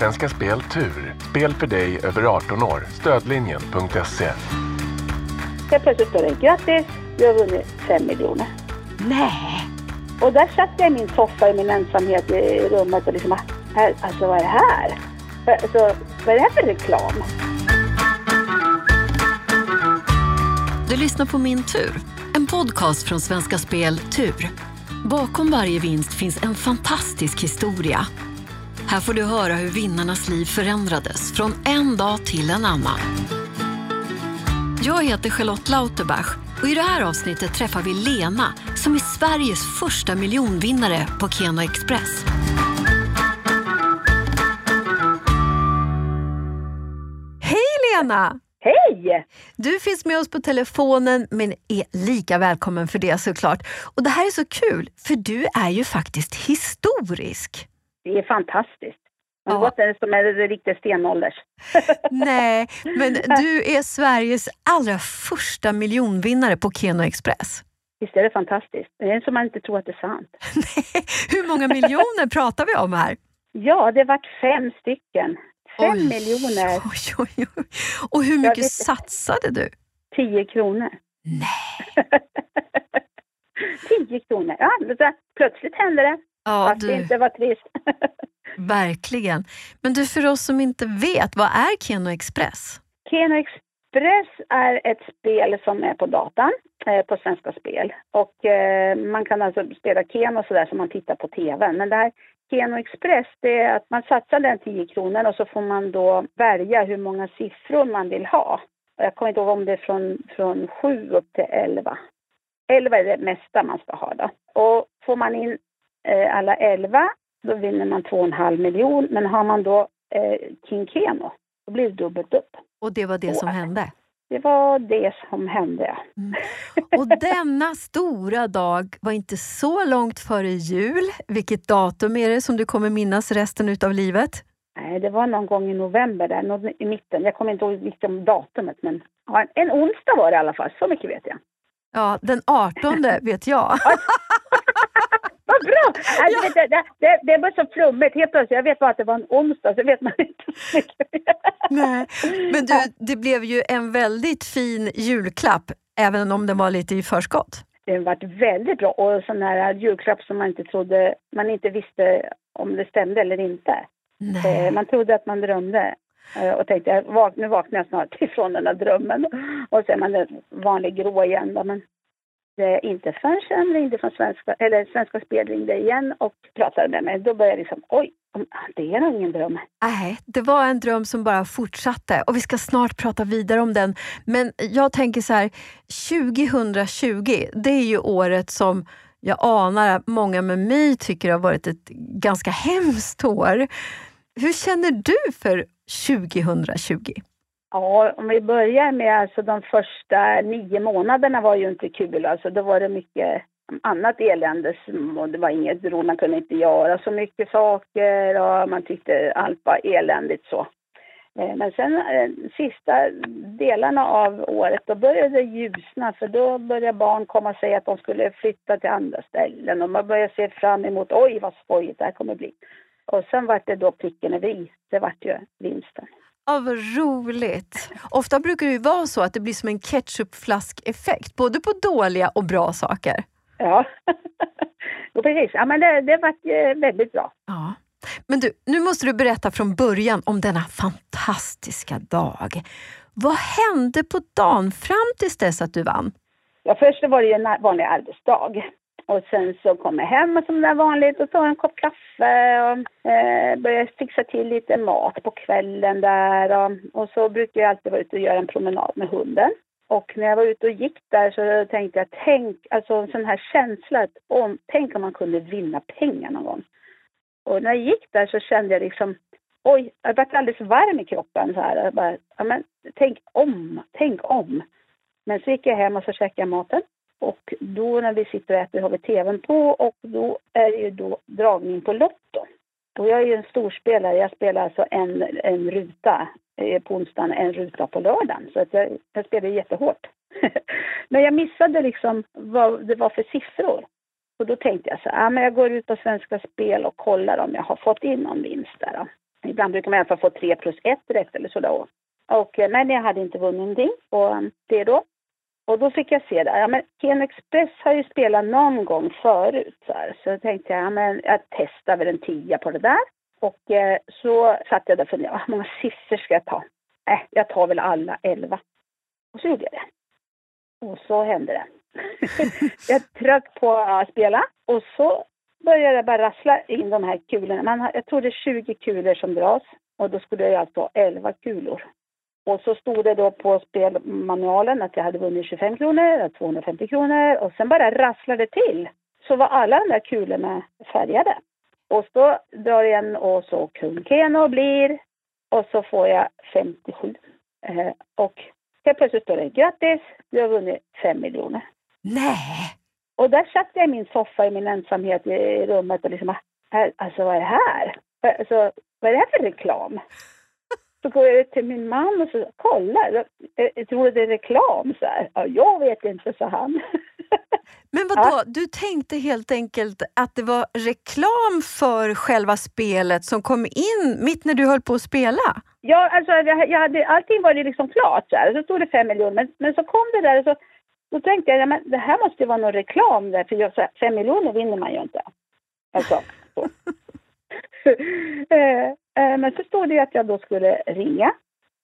Svenska Spel Tur. Spel för dig över 18 år. Stödlinjen.se. Helt plötsligt står det grattis, du har vunnit fem miljoner. Nej! Och där satt jag i min soffa i min ensamhet i rummet och liksom, alltså vad är det här? Alltså, vad är det här för reklam? Du lyssnar på Min tur, en podcast från Svenska Spel Tur. Bakom varje vinst finns en fantastisk historia. Här får du höra hur vinnarnas liv förändrades från en dag till en annan. Jag heter Charlotte Lauterbach och i det här avsnittet träffar vi Lena som är Sveriges första miljonvinnare på Keno Express. Hej Lena! Hej! Du finns med oss på telefonen men är lika välkommen för det såklart. Och det här är så kul för du är ju faktiskt historisk. Det är fantastiskt. Man Ja. låter som en riktig stenålders. Nej, men du är Sveriges allra första miljonvinnare på Keno Express. Visst är det fantastiskt? Det är som man inte tror att det är sant. Hur många miljoner pratar vi om här? Ja, det vart fem stycken. Fem Oj, miljoner, Oj, oj, oj. Och hur mycket vet- satsade du? tio kronor. Nej. tio kronor. Ja, plötsligt hände det. Ja, Fast det du, inte var trist. verkligen. Men du, för oss som inte vet, vad är Keno Express? Keno Express är ett spel som är på datan, eh, på Svenska Spel. Och eh, man kan alltså spela Keno sådär som man tittar på TV. Men det här Keno Express, det är att man satsar den 10 kronor och så får man då välja hur många siffror man vill ha. Och Jag kommer inte ihåg om det är från, från 7 upp till 11. 11 är det mesta man ska ha då. Och får man in eh, alla 11, då vinner man 2,5 miljon. Men har man då eh, King Keno, då blir det dubbelt upp. Och det var det som hände. Det var det som hände. ja. Och denna stora dag var inte så långt före jul. Vilket datum är det som du kommer minnas resten utav livet? Nej, det var någon gång i november där, någon i mitten. Jag kommer inte ihåg liksom datumet, men ja, en onsdag var det i alla fall. Så mycket vet jag. Ja, den 18 vet jag. Bra! Alltså, vet du, det, det, det var så flummigt. Helt plötsligt, jag vet bara att det var en onsdag, så vet man inte så mycket. Nej. Men du, det blev ju en väldigt fin julklapp, även om den var lite i förskott. Det har varit väldigt bra och sån här julklapp som man inte trodde, man inte visste om det stämde eller inte. Eh, Nej. Man trodde att man drömde eh, och tänkte vak- nu vaknar jag snart ifrån den där drömmen. Och är man en vanlig grå igen. Då. Men det inte förrän sen ringde från Svenska, eller Svenska Spel ringde igen och pratade med mig. Då började jag liksom, oj, det är nog ingen dröm. Nej, det var en dröm som bara fortsatte och vi ska snart prata vidare om den. Men jag tänker så här, 2020, det är ju året som jag anar att många med mig tycker har varit ett ganska hemskt år. Hur känner du för 2020? Ja, om vi börjar med alltså de första nio månaderna var ju inte kul. Alltså då var det mycket annat elände och det var inget roligt. Man kunde inte göra så mycket saker och man tyckte allt var eländigt så. Eh, men sen eh, sista delarna av året då började det ljusna för då började barn komma och säga att de skulle flytta till andra ställen och man började se fram emot oj vad skojigt det här kommer bli. Och sen vart det då pricken över i. Det vart ju vinsten. Ja, vad roligt! Ofta brukar det ju vara så att det blir som en ketchupflaskeffekt, både på dåliga och bra saker. Ja, precis. Ja, men det, det var väldigt bra. Ja. Men du, nu måste du berätta från början om denna fantastiska dag. Vad hände på dagen fram tills dess att du vann? Ja, först var det en vanlig arbetsdag. Och sen så kom jag hem som det är vanligt och tog en kopp kaffe och eh, började fixa till lite mat på kvällen där. Och, och så brukar jag alltid vara ute och göra en promenad med hunden. Och när jag var ute och gick där så tänkte jag, tänk, alltså en sån här känsla, att om, tänk om man kunde vinna pengar någon gång. Och när jag gick där så kände jag liksom, oj, jag blev alldeles varm i kroppen så här. Jag bara, ja, men, tänk om, tänk om. Men så gick jag hem och så käkade jag maten. Och då när vi sitter och äter har vi tvn på och då är det ju då dragning på Lotto. Och jag är ju en storspelare. Jag spelar alltså en, en ruta eh, på onsdagen, en ruta på lördagen. Så att jag, jag spelar jättehårt. Men jag missade liksom vad det var för siffror. Och då tänkte jag så här, ja, men jag går ut på Svenska Spel och kollar om jag har fått in någon vinst där. Då. ibland brukar man i alla fall få 3 plus 1 rätt eller sådär. Och, eh, nej, men jag hade inte vunnit någonting på eh, det då. Och då fick jag se det. Ja, men Ken Express har ju spelat någon gång förut. Så, här. så tänkte jag, ja, men jag testar väl en tia på det där. Och eh, så satt jag där och funderade, ah, hur många siffror ska jag ta? äh, jag tar väl alla elva. Och så gjorde jag det. Och så hände det. jag trött på att spela och så började jag bara rassla in de här kulorna. Man jag tror det är 20 kulor som dras och då skulle jag alltså ha 11 kulor. Och så stod det då på spelmanualen att jag hade vunnit 25 kronor, 250 kronor och sen bara rasslade till. Så var alla de där kulorna färgade. Och så drar jag en och så kung Keno blir och så får jag 57. Eh, och helt plötsligt står det grattis, du har vunnit 5 miljoner. Nej! Och där satt jag i min soffa i min ensamhet i rummet och liksom, alltså vad är det här? Alltså, vad är det här för reklam? Så går jag till min man och så kolla, jag tror det är reklam så här. Ja, jag vet inte, sa han. Men vad då? du tänkte helt enkelt att det var reklam för själva spelet som kom in mitt när du höll på att spela? Ja, alltså jag, hade, allting var ju liksom klart så här. Så stod det fem miljoner, men, men så kom det där och så då tänkte jag, ja, men det här måste ju vara någon reklam där, för jag, så här, fem miljoner vinner man ju inte. Alltså, så. Eh, eh, men så stod det att jag då skulle ringa.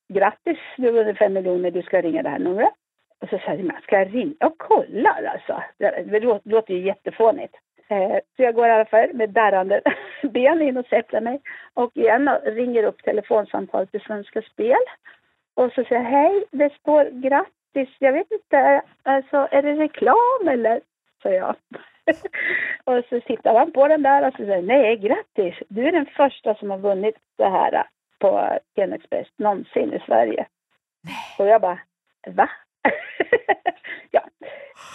Grattis, du har fem miljoner, du ska ringa det här numret. Och så sa jag, ska jag ringa? Jag kollar alltså. Det låter ju jättefånigt. Eh, så jag går i alla fall med darrande ben in och sätter mig och igen ringer upp telefonsamtalet till Svenska Spel. Och så säger jag, hej, det står grattis, jag vet inte, alltså är det reklam eller? Sa jag. och så tittar han på den där och så säger nej, grattis, du är den första som har vunnit det här på Genexpress någonsin i Sverige. Och jag bara, va? ja.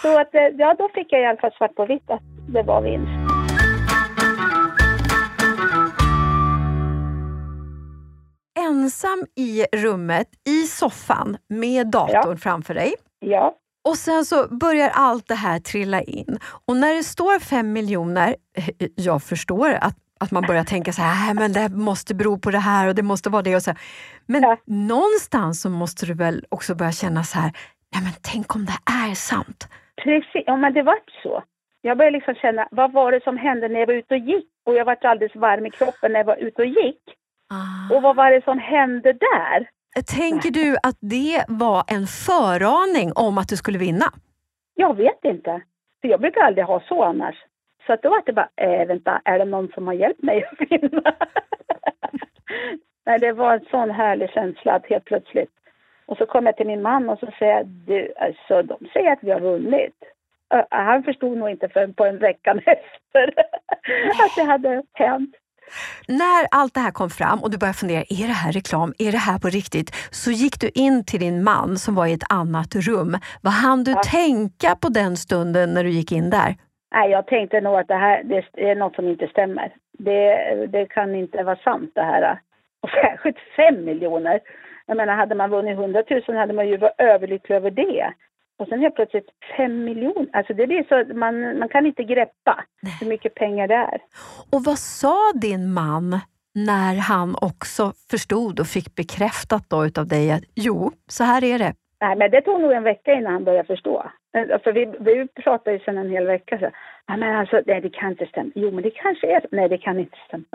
Så att, eh, ja, då fick jag i alla fall svart på vitt att det var vinst. Ensam i rummet, i soffan, med datorn ja. framför dig. Ja. Och sen så börjar allt det här trilla in. Och när det står fem miljoner, eh, jag förstår att, att man börjar tänka så här, men det måste bero på det här och det måste vara det. Och så. Men ja. någonstans så måste du väl också börja känna så här, nej men tänk om det är sant? Precis, ja men det var så. Jag började liksom känna, vad var det som hände när jag var ute och gick? Och jag var alldeles varm i kroppen när jag var ute och gick. Ah. Och vad var det som hände där? Tänker du att det var en föraning om att du skulle vinna? Jag vet inte. För jag brukar aldrig ha så annars. Så att då var det bara, äh, vänta, är det någon som har hjälpt mig att vinna? Nej, det var en sån härlig känsla att helt plötsligt och så kom jag till min man och så säger du, alltså, de säger att vi har vunnit. Han förstod nog inte förrän på en vecka efter att det hade hänt. När allt det här kom fram och du började fundera, är det här reklam? Är det här på riktigt? Så gick du in till din man som var i ett annat rum. Vad hann du ja. tänka på den stunden när du gick in där? Nej, jag tänkte nog att det här det är något som inte stämmer. Det, det kan inte vara sant det här. Och särskilt fem miljoner. Jag menar, hade man vunnit 100 000 hade man ju varit överlycklig över det. Och sen helt plötsligt fem miljoner. Alltså det blir så, man, man kan inte greppa hur mycket pengar det är. Och vad sa din man när han också förstod och fick bekräftat då utav dig att jo, så här är det? Nej, men det tog nog en vecka innan han började förstå. För vi, vi pratade ju sedan en hel vecka. Så, ja, men alltså, nej, det kan inte stämma. Jo, men det kanske är Nej, det kan inte stämma.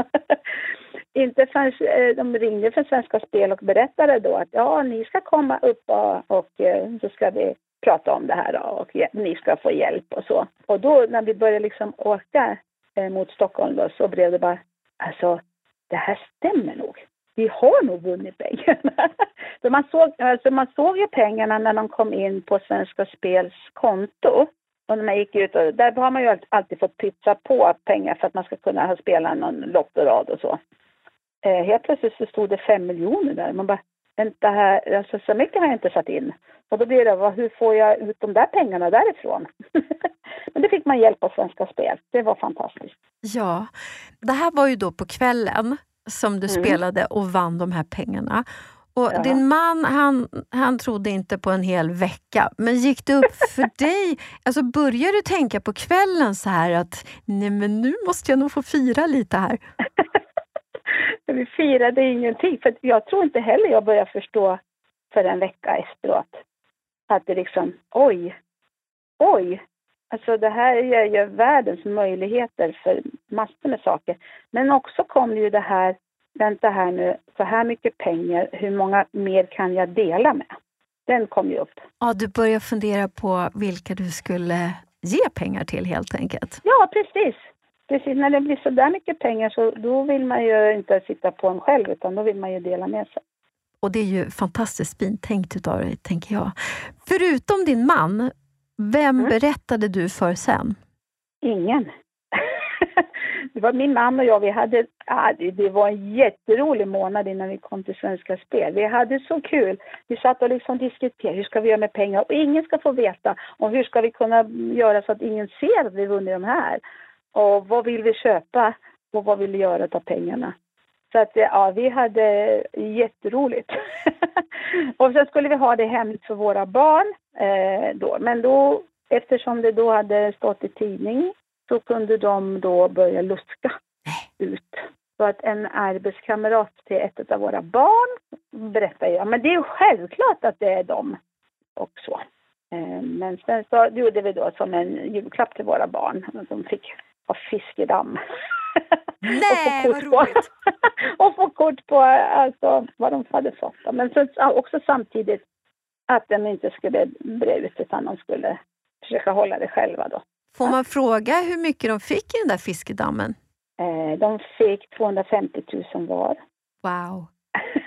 inte förrän eh, de ringde från Svenska Spel och berättade då att ja, ni ska komma upp och, och eh, så ska vi prata om det här och ni ska få hjälp och så. Och då när vi började liksom åka eh, mot Stockholm då, så blev det bara, alltså det här stämmer nog. Vi har nog vunnit pengarna. så man, såg, alltså man såg ju pengarna när de kom in på Svenska Spels konto. Och när man gick ut, och, där har man ju alltid fått pytsa på pengar för att man ska kunna ha spelat någon lottorad och så. Eh, helt plötsligt så stod det fem miljoner där. Man bara, vänta här, alltså så mycket har jag inte satt in. Och då blir det, vad, hur får jag ut de där pengarna därifrån? Men det fick man hjälp av Svenska Spel. Det var fantastiskt. Ja, det här var ju då på kvällen som du mm. spelade och vann de här pengarna. Och ja. Din man han, han trodde inte på en hel vecka, men gick det upp för dig? Alltså Började du tänka på kvällen så här att nej men nu måste jag nog få fira lite här? vi firade ingenting. För jag tror inte heller jag började förstå för en vecka efteråt att det liksom, oj, oj. Alltså det här ger ju världens möjligheter för massor med saker. Men också kom ju det här, vänta här nu, så här mycket pengar, hur många mer kan jag dela med? Den kom ju upp. Ja, du började fundera på vilka du skulle ge pengar till helt enkelt. Ja, precis. Precis, när det blir så där mycket pengar så då vill man ju inte sitta på en själv utan då vill man ju dela med sig. Och det är ju fantastiskt fint tänkt utav dig, tänker jag. Förutom din man, vem mm. berättade du för sen? Ingen. det var min man och jag, vi hade, det var en jätterolig månad innan vi kom till Svenska Spel. Vi hade så kul. Vi satt och liksom diskuterade, hur ska vi göra med pengar? Och ingen ska få veta. Och hur ska vi kunna göra så att ingen ser att vi vunnit de här? Och vad vill vi köpa? Och vad vill vi göra av pengarna? Så att ja, vi hade jätteroligt. och sen skulle vi ha det hemligt för våra barn eh, då. Men då, eftersom det då hade stått i tidning så kunde de då börja luska ut. Så att en arbetskamrat till ett av våra barn berättade ja men det är självklart att det är de också. Eh, men sen så gjorde vi då som en julklapp till våra barn. De fick ha fiskedamm. Nej, vad roligt! och få kort på alltså, vad de hade fått. Men så, också samtidigt att de inte skulle bre ut utan de skulle försöka hålla det själva. Då. Får man fråga hur mycket de fick i den där fiskedammen? Eh, de fick 250 000 var. Wow!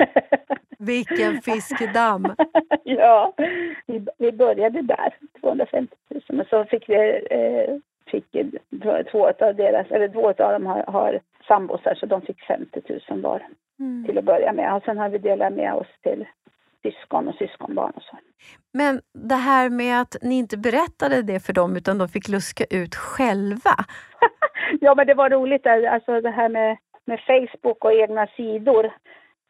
Vilken fiskedamm! ja, vi, vi började där, 250 000. Men så fick vi eh, fick två av deras, eller två av dem har, har sambosar så de fick 50 000 var mm. till att börja med. Och sen har vi delat med oss till syskon och syskonbarn och så. Men det här med att ni inte berättade det för dem utan de fick luska ut själva. ja men det var roligt, alltså det här med, med Facebook och egna sidor.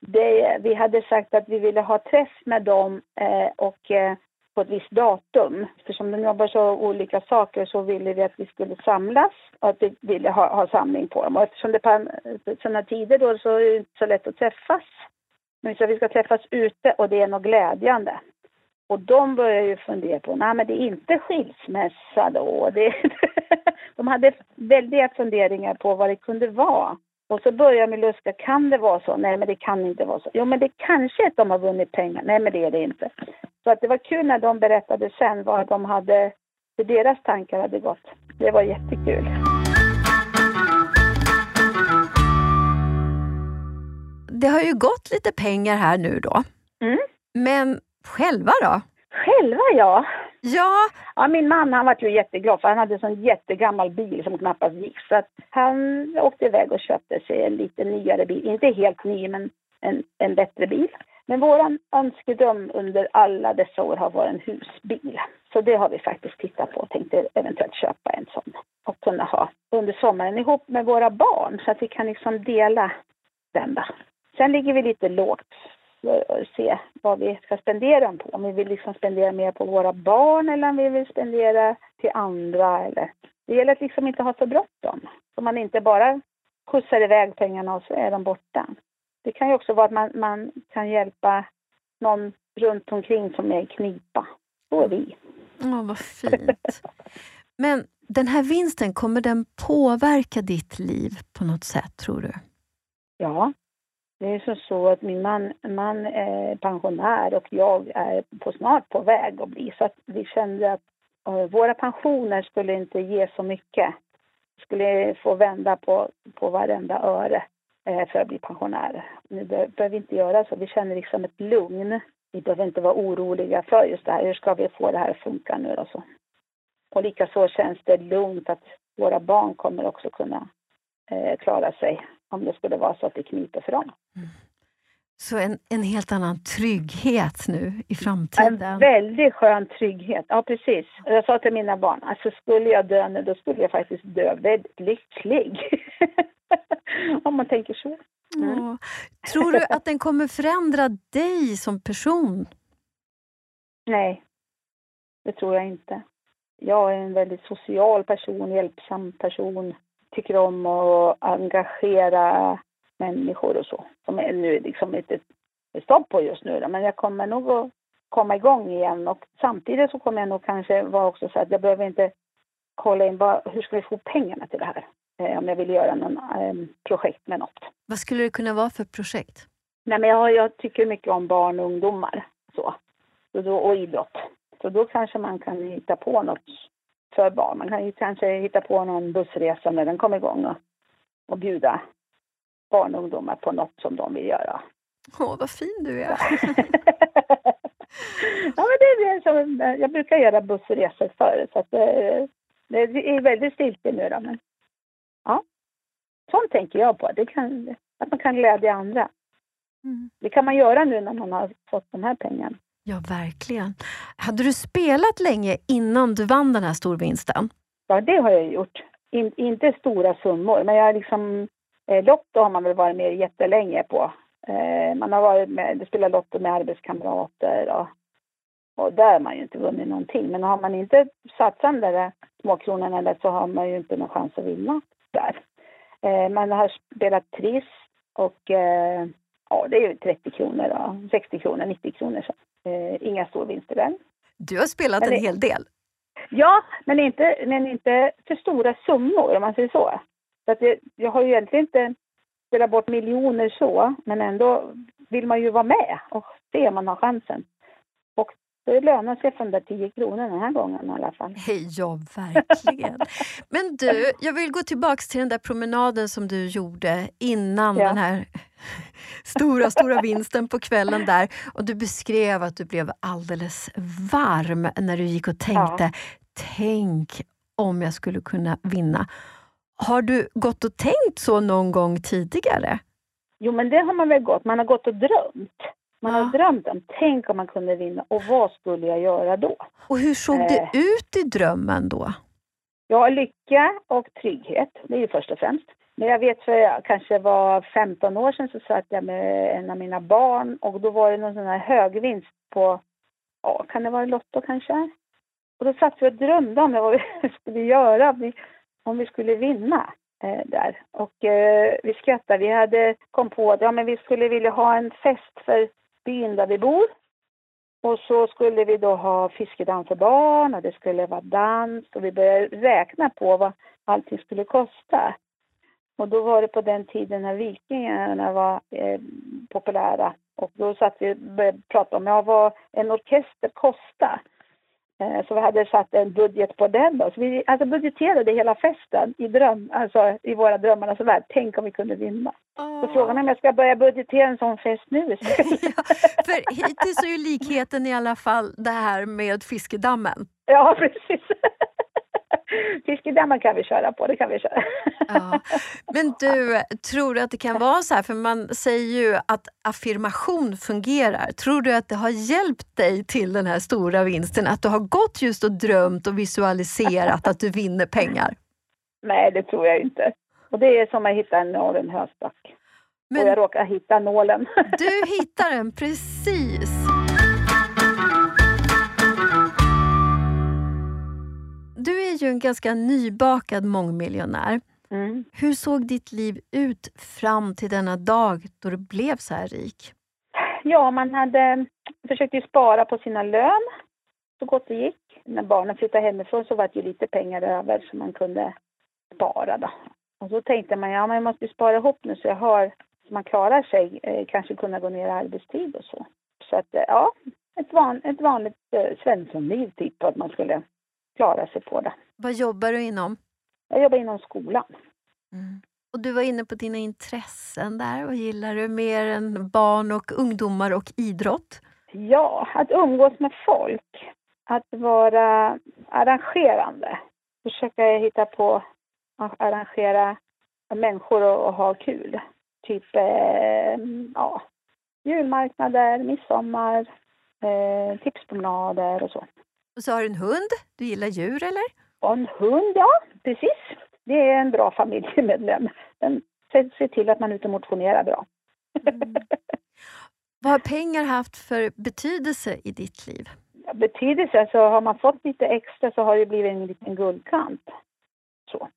Det, vi hade sagt att vi ville ha träff med dem eh, och eh, på ett visst datum. Eftersom de jobbar så olika saker så ville vi att vi skulle samlas och att vi ville ha, ha samling på dem. Och eftersom det är sådana tider då så är det inte så lätt att träffas. Men så vi ska träffas ute och det är något glädjande. Och de börjar ju fundera på, nej men det är inte skilsmässa då. Det, de hade väldiga funderingar på vad det kunde vara. Och så börjar med luska, kan det vara så? Nej men det kan inte vara så. Jo men det kanske är att de har vunnit pengar. Nej men det är det inte. Så att det var kul när de berättade sen vad de hade, hur deras tankar hade gått. Det var jättekul. Det har ju gått lite pengar här nu då. Mm. Men själva då? Själva ja. Ja. ja. Min man han var ju jätteglad för han hade en sån jättegammal bil som knappast gick. Så att han åkte iväg och köpte sig en lite nyare bil. Inte helt ny men en, en bättre bil. Men vår önskedröm under alla dessa år har varit en husbil. Så det har vi faktiskt tittat på och tänkte eventuellt köpa en sån och kunna ha under sommaren ihop med våra barn så att vi kan liksom dela den. Då. Sen ligger vi lite lågt se vad vi ska spendera dem på. Om vi vill liksom spendera mer på våra barn eller om vi vill spendera till andra. Eller. Det gäller att liksom inte ha för bråttom. Så man inte bara skjutsar iväg pengarna och så är de borta. Det kan ju också vara att man, man kan hjälpa någon runt omkring som är i knipa. Så är vi. Åh, vad fint. Men den här vinsten, kommer den påverka ditt liv på något sätt, tror du? Ja. Det är så, så att min man, man är pensionär och jag är på, snart på väg att bli. Så att vi kände att eh, våra pensioner skulle inte ge så mycket. Vi skulle få vända på, på varenda öre. Eh, för att bli pensionär. Nu behöver vi inte göra så. Vi känner liksom ett lugn. Vi behöver inte vara oroliga för just det här. Hur ska vi få det här att funka nu då? så. Och likaså känns det lugnt att våra barn kommer också kunna eh, klara sig om det skulle vara så att det kniper för dem. Mm. Så en, en helt annan trygghet nu i framtiden? En väldigt skön trygghet, ja precis. Jag sa till mina barn, alltså skulle jag dö nu, då skulle jag faktiskt dö väldigt lycklig. Om man tänker så. Mm. Tror du att den kommer förändra dig som person? Nej, det tror jag inte. Jag är en väldigt social person, hjälpsam person. Tycker om att engagera människor och så. Som är nu liksom lite stopp på just nu då. men jag kommer nog att komma igång igen och samtidigt så kommer jag nog kanske vara också så att jag behöver inte kolla in vad, hur ska vi få pengarna till det här? Eh, om jag vill göra någon eh, projekt med något. Vad skulle det kunna vara för projekt? Nej, men jag, jag tycker mycket om barn och ungdomar så. Och, då, och idrott. Så då kanske man kan hitta på något för barn. Man kan ju kanske hitta på någon bussresa när den kommer igång och, och bjuda barn och ungdomar på något som de vill göra. Åh, vad fin du är! ja, men det är som, jag brukar göra bussresor förr så att det, det är väldigt stiltje nu då. Men, ja. Sånt tänker jag på, det kan, att man kan glädja andra. Mm. Det kan man göra nu när man har fått de här pengarna. Ja, verkligen. Hade du spelat länge innan du vann den här storvinsten? Ja, det har jag gjort. In, inte stora summor, men jag liksom, eh, Lotto har man väl varit med jättelänge på. Eh, man har varit med, spelat Lotto med arbetskamrater och, och där har man ju inte vunnit någonting. Men har man inte satsat de där småkronorna där så har man ju inte någon chans att vinna där. Eh, man har spelat Triss och eh, ja, det är ju 30 kronor, då, 60 kronor, 90 kronor. Så. Eh, inga storvinster där. Du har spelat men en det, hel del. Ja, men inte, men inte för stora summor om man säger så. så att det, jag har ju egentligen inte spelat bort miljoner så, men ändå vill man ju vara med och se om man har chansen. Och det lönar sig för de där 10 kronorna den här gången i alla fall. Ja, verkligen. Men du, jag vill gå tillbaks till den där promenaden som du gjorde innan ja. den här stora, stora vinsten på kvällen där. Och du beskrev att du blev alldeles varm när du gick och tänkte, ja. tänk om jag skulle kunna vinna. Har du gått och tänkt så någon gång tidigare? Jo, men det har man väl gått. Man har gått och drömt. Man har drömt om, tänk om man kunde vinna och vad skulle jag göra då? Och hur såg det eh. ut i drömmen då? Ja, lycka och trygghet, det är ju först och främst. Men jag vet för jag kanske var 15 år sedan så satt jag med en av mina barn och då var det någon sån här högvinst på, ja kan det vara Lotto kanske? Och då satt vi och drömde om vad vi skulle göra om vi skulle vinna eh, där. Och eh, vi skrattade, vi hade kom på att ja, men vi skulle vilja ha en fest för byn där vi bor. Och så skulle vi då ha fiskedans för barn och det skulle vara dans och vi började räkna på vad allting skulle kosta. Och då var det på den tiden när Vikingarna var eh, populära. Och då satt vi och började prata om ja, vad en orkester kostar. Eh, så vi hade satt en budget på den då. Så vi alltså budgeterade hela festen i dröm, alltså i våra drömmarnas värld. Tänk om vi kunde vinna. Oh. Så frågan är om jag ska börja budgetera en sån fest nu. ja, för hittills är ju likheten i alla fall det här med fiskedammen. Ja, precis. Fiskedammen kan vi köra på, det kan vi köra. Ja. Men du, tror du att det kan vara så här, för man säger ju att affirmation fungerar. Tror du att det har hjälpt dig till den här stora vinsten? Att du har gått just och drömt och visualiserat att du vinner pengar? Nej, det tror jag inte. Och det är som att hitta en nål i en höstack. Men... Och jag råkar hitta nålen. Du hittar den, precis! Du är ju en ganska nybakad mångmiljonär. Mm. Hur såg ditt liv ut fram till denna dag då du blev så här rik? Ja, man hade försökt spara på sina lön så gott det gick. När barnen flyttade hemifrån så var det ju lite pengar över som man kunde spara. Då. Och så tänkte man, ja man måste spara ihop nu så jag har, så man klarar sig, eh, kanske kunna gå ner i arbetstid och så. Så att eh, ja, ett, van, ett vanligt eh, svenssonliv typ att man skulle klara sig på det. Vad jobbar du inom? Jag jobbar inom skolan. Mm. Och Du var inne på dina intressen där. Vad gillar du mer än barn och ungdomar och idrott? Ja, att umgås med folk. Att vara arrangerande. Försöka hitta på att arrangera människor och, och ha kul. Typ eh, ja, julmarknader, midsommar, eh, tipspromenader och så. Och så har du en hund. Du gillar djur, eller? Och en hund, ja. Precis. Det är en bra familjemedlem. Den ser till att man är ute och motionerar bra. Mm. Vad har pengar haft för betydelse i ditt liv? Betydelse? Så har man fått lite extra så har det blivit en liten guldkant. Så.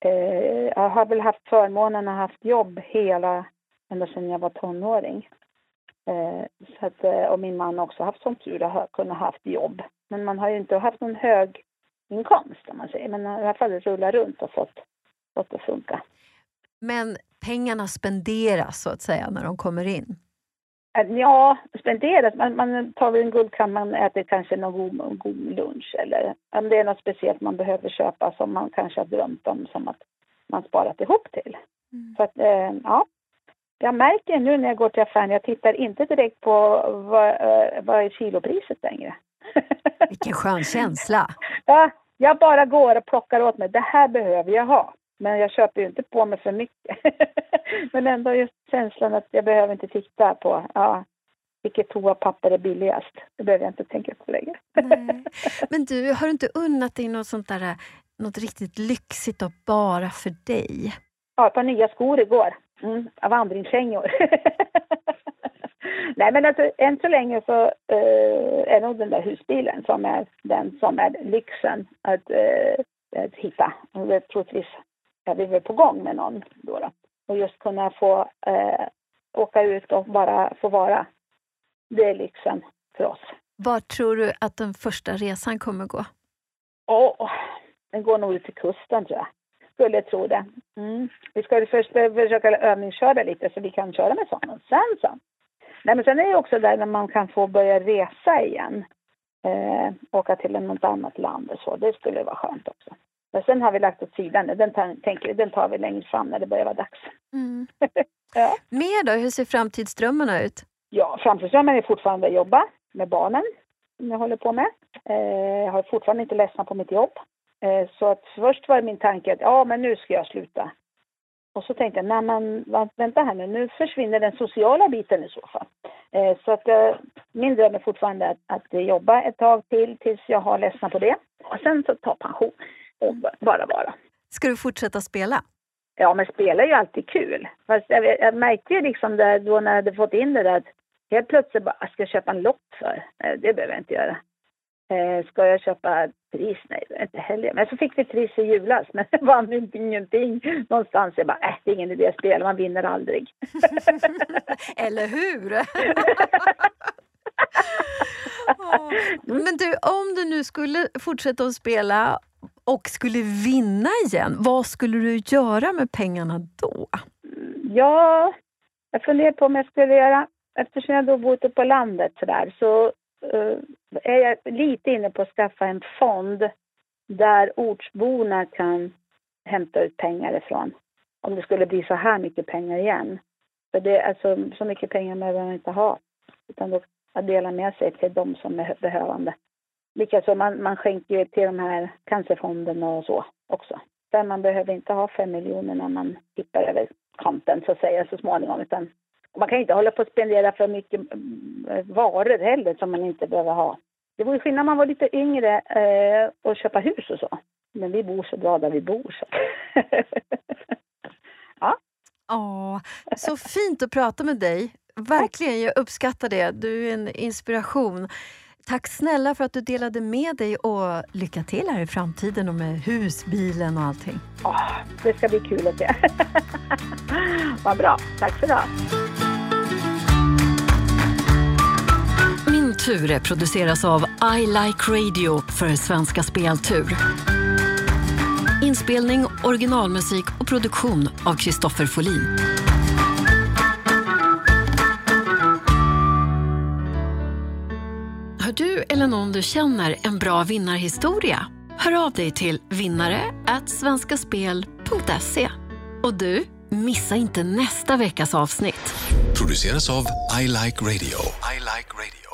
Eh, jag har väl haft förmånen att ha haft jobb hela ända sedan jag var tonåring. Eh, så att, eh, och min man har också haft sån tur att ha, kunna haft jobb. Men man har ju inte haft någon hög inkomst om man säger. Men i alla fall rullat runt och fått, fått att funka. Men pengarna spenderas så att säga när de kommer in? Äh, ja, spenderas. Man, man tar en guldkant, man äter kanske någon god, god lunch eller om det är något speciellt man behöver köpa som man kanske har drömt om som att man sparat ihop till. Mm. Så att, eh, ja. Jag märker nu när jag går till affären, jag tittar inte direkt på vad, eh, vad är kilopriset längre. Vilken skön känsla! Ja, jag bara går och plockar åt mig. Det här behöver jag ha. Men jag köper ju inte på mig för mycket. Men ändå just känslan att jag behöver inte titta på ja, vilket toapapper är billigast. Det behöver jag inte tänka på längre. Nej. Men du, har du inte unnat dig något sånt där, något riktigt lyxigt och bara för dig? Ja, ett par nya skor igår. Mm, vandringskängor. Nej men alltså än så länge så uh, är nog den där husbilen som är den som är lyxen att, uh, att hitta. Och troligtvis är vi väl på gång med någon då. då. Och just kunna få uh, åka ut och bara få vara. Det är lyxen för oss. Var tror du att den första resan kommer gå? Oh, den går nog ut till kusten tror jag. Skulle tro det. Mm. Vi ska först försöka övningsköra lite så vi kan köra med sådana. Sen så Nej, men sen är det också där när man kan få börja resa igen. Eh, åka till något annat land och så. Det skulle vara skönt också. Men sen har vi lagt åt sidan den, tänker, den tar vi längre fram när det börjar vara dags. Mm. ja. Mer då? Hur ser framtidsdrömmarna ut? Ja, framtidsdrömmen är fortfarande att jobba med barnen som jag håller på med. Eh, jag har fortfarande inte ledsnat på mitt jobb. Eh, så att först var min tanke att ja, men nu ska jag sluta. Och så tänkte jag, nej men vänta här nu, nu försvinner den sociala biten i så fall. Eh, så att eh, min dröm är fortfarande att, att jobba ett tag till tills jag har ledsnat på det. Och sen så ta pension och bara vara. Ska du fortsätta spela? Ja, men spela är ju alltid kul. Fast jag, jag märkte ju liksom där, då när jag hade fått in det där att helt plötsligt bara, ska jag köpa en lott för? Det behöver jag inte göra. Eh, ska jag köpa pris? Nej, inte heller. Men så fick vi pris i julas, men det vann inte ingenting någonstans. Jag bara, äh, det är ingen idé att spela, man vinner aldrig. Eller hur? Men du, om du nu skulle fortsätta att spela och skulle vinna igen, vad skulle du göra med pengarna då? Ja, jag funderar på om jag skulle göra, eftersom jag då bor ute på landet sådär, så uh, är jag lite inne på att skaffa en fond där ortsborna kan hämta ut pengar ifrån. Om det skulle bli så här mycket pengar igen. För det, alltså, så mycket pengar behöver man inte ha. Utan då att dela med sig till de som är behövande. Likaså man, man skänker ju till de här cancerfonderna och så också. Där man behöver inte ha fem miljoner när man tippar över kanten så att säga så småningom. Utan man kan inte hålla på att spendera för mycket mm, varor heller som man inte behöver ha. Det vore skillnad om man var lite yngre eh, och köpa hus och så. Men vi bor så bra där vi bor. Så. ja. Åh, så fint att prata med dig. Verkligen, jag uppskattar det. Du är en inspiration. Tack snälla för att du delade med dig och lycka till här i framtiden och med husbilen och allting. Oh, det ska bli kul att se. Vad bra. Tack för det. Ture produceras av I Like Radio för Svenska Speltur. Inspelning, originalmusik och produktion av Kristoffer Folin. Har du eller någon du känner en bra vinnarhistoria? Hör av dig till vinnare svenskaspel.se. Och du, missa inte nästa veckas avsnitt. Produceras av I Like Radio. I like radio.